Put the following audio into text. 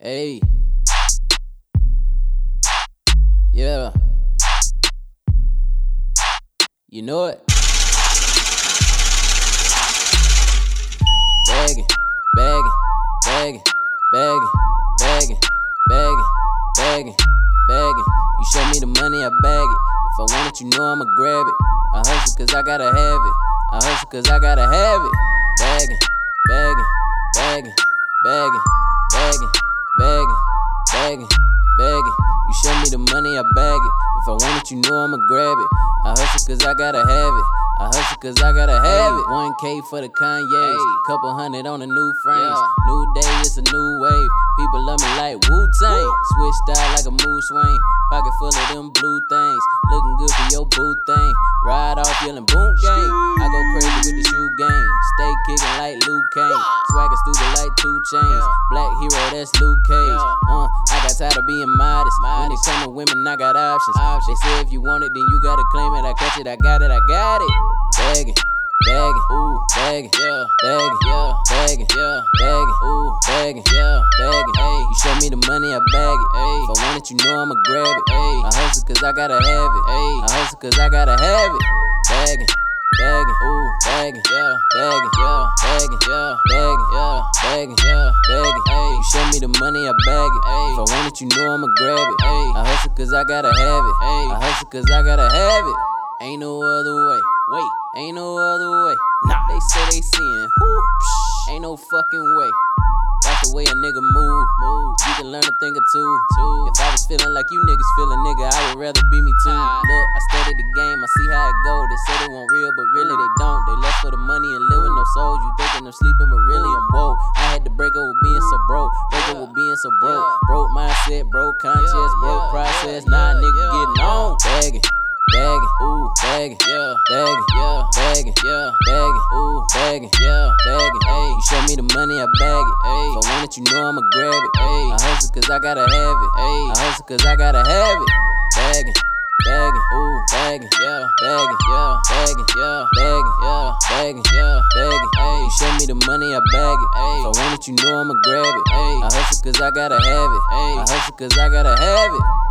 Hey. Yeah. You know it. Bagging, bagging, bagging, bagging, bagging, bagging, bagging, bagging. You show me the money, I bag it. If I want it, you know I'ma grab it. I hustle cause I gotta have it. I hustle cause I gotta have it. Bagging, bagging, bagging, bagging, bagging, bagging, bagging. You show me the money, I bag it. If I want it, you know I'ma grab it. I hustle cause I gotta have it. I hustle cause I gotta have it. 1K for the Kanye's, couple hundred on the new frames. New day, it's a new wave. People love me like Wu Tang. Switch style like a mood swing. Pocket full of them blue things. Looking good for your boo thing. Ride off yelling boom gang. I go crazy with the shoe game. Stay kicking like Liu Kang. Swagger stupid like 2 Chainz. Black hero, that's Luke Cage. Uh, I tired of being modest. When it come to women, I got options. They say if you want it, then you gotta claim it. I catch it, I got it, I got it. Bagging, bagging, ooh, bagging, yeah, bagging, yeah, bagging, yeah, bagging, ooh, bagging, yeah, bagging. Hey, you show me the money, I bag it. Hey, if I want it, you know I'ma grab it. Hey, I hustle cause I gotta have it. Hey, I hustle cause I gotta have it. Bagging. Bagging, ooh, bagging, yeah, bagging, yeah, bagging, yeah, bagging, yeah, bagging, yeah, bagging. Hey, you show me the money, I bag it. Hey, if I want it, you know I'ma grab it. Hey, I hustle cause I gotta have it. Hey, I hustle cause I gotta have it. Ain't no other way. Wait, ain't no other way. Nah, they say they seeing. Ain't no fucking way. That's the way a nigga move. Move. You can learn a thing or two. two. If I was feeling like you niggas feeling, nigga, I would rather be me too. Look, I studied the game, I see how it go. They say they want real, but really they don't. They left for the money and live with no souls. You thinking I'm sleeping, but really I'm woke. I had to break up with being so broke. Up with being so broke. Broke mindset, broke conscience, broke process. Nah, nigga getting on. Begging. Bagging, ooh, bagging, yeah, bagging, yeah, bagging, yeah, bagging, ooh, bagging, yeah, bagging. Hey, you show me the money, I bag it. Hey, if I want it, you know I'ma grab it. Hey, I hustle cause I gotta have it. Hey, I hustle cause I gotta have it. Bagging, bagging, ooh, bagging, yeah, bagging, yeah, bagging, yeah, bagging, yeah, bagging, yeah, bagging. Hey, you show me the money, I bag it. Hey, if I want it, you know I'ma grab it. Hey, I hustle cause I gotta have it. Hey, I hustle cause I gotta have it.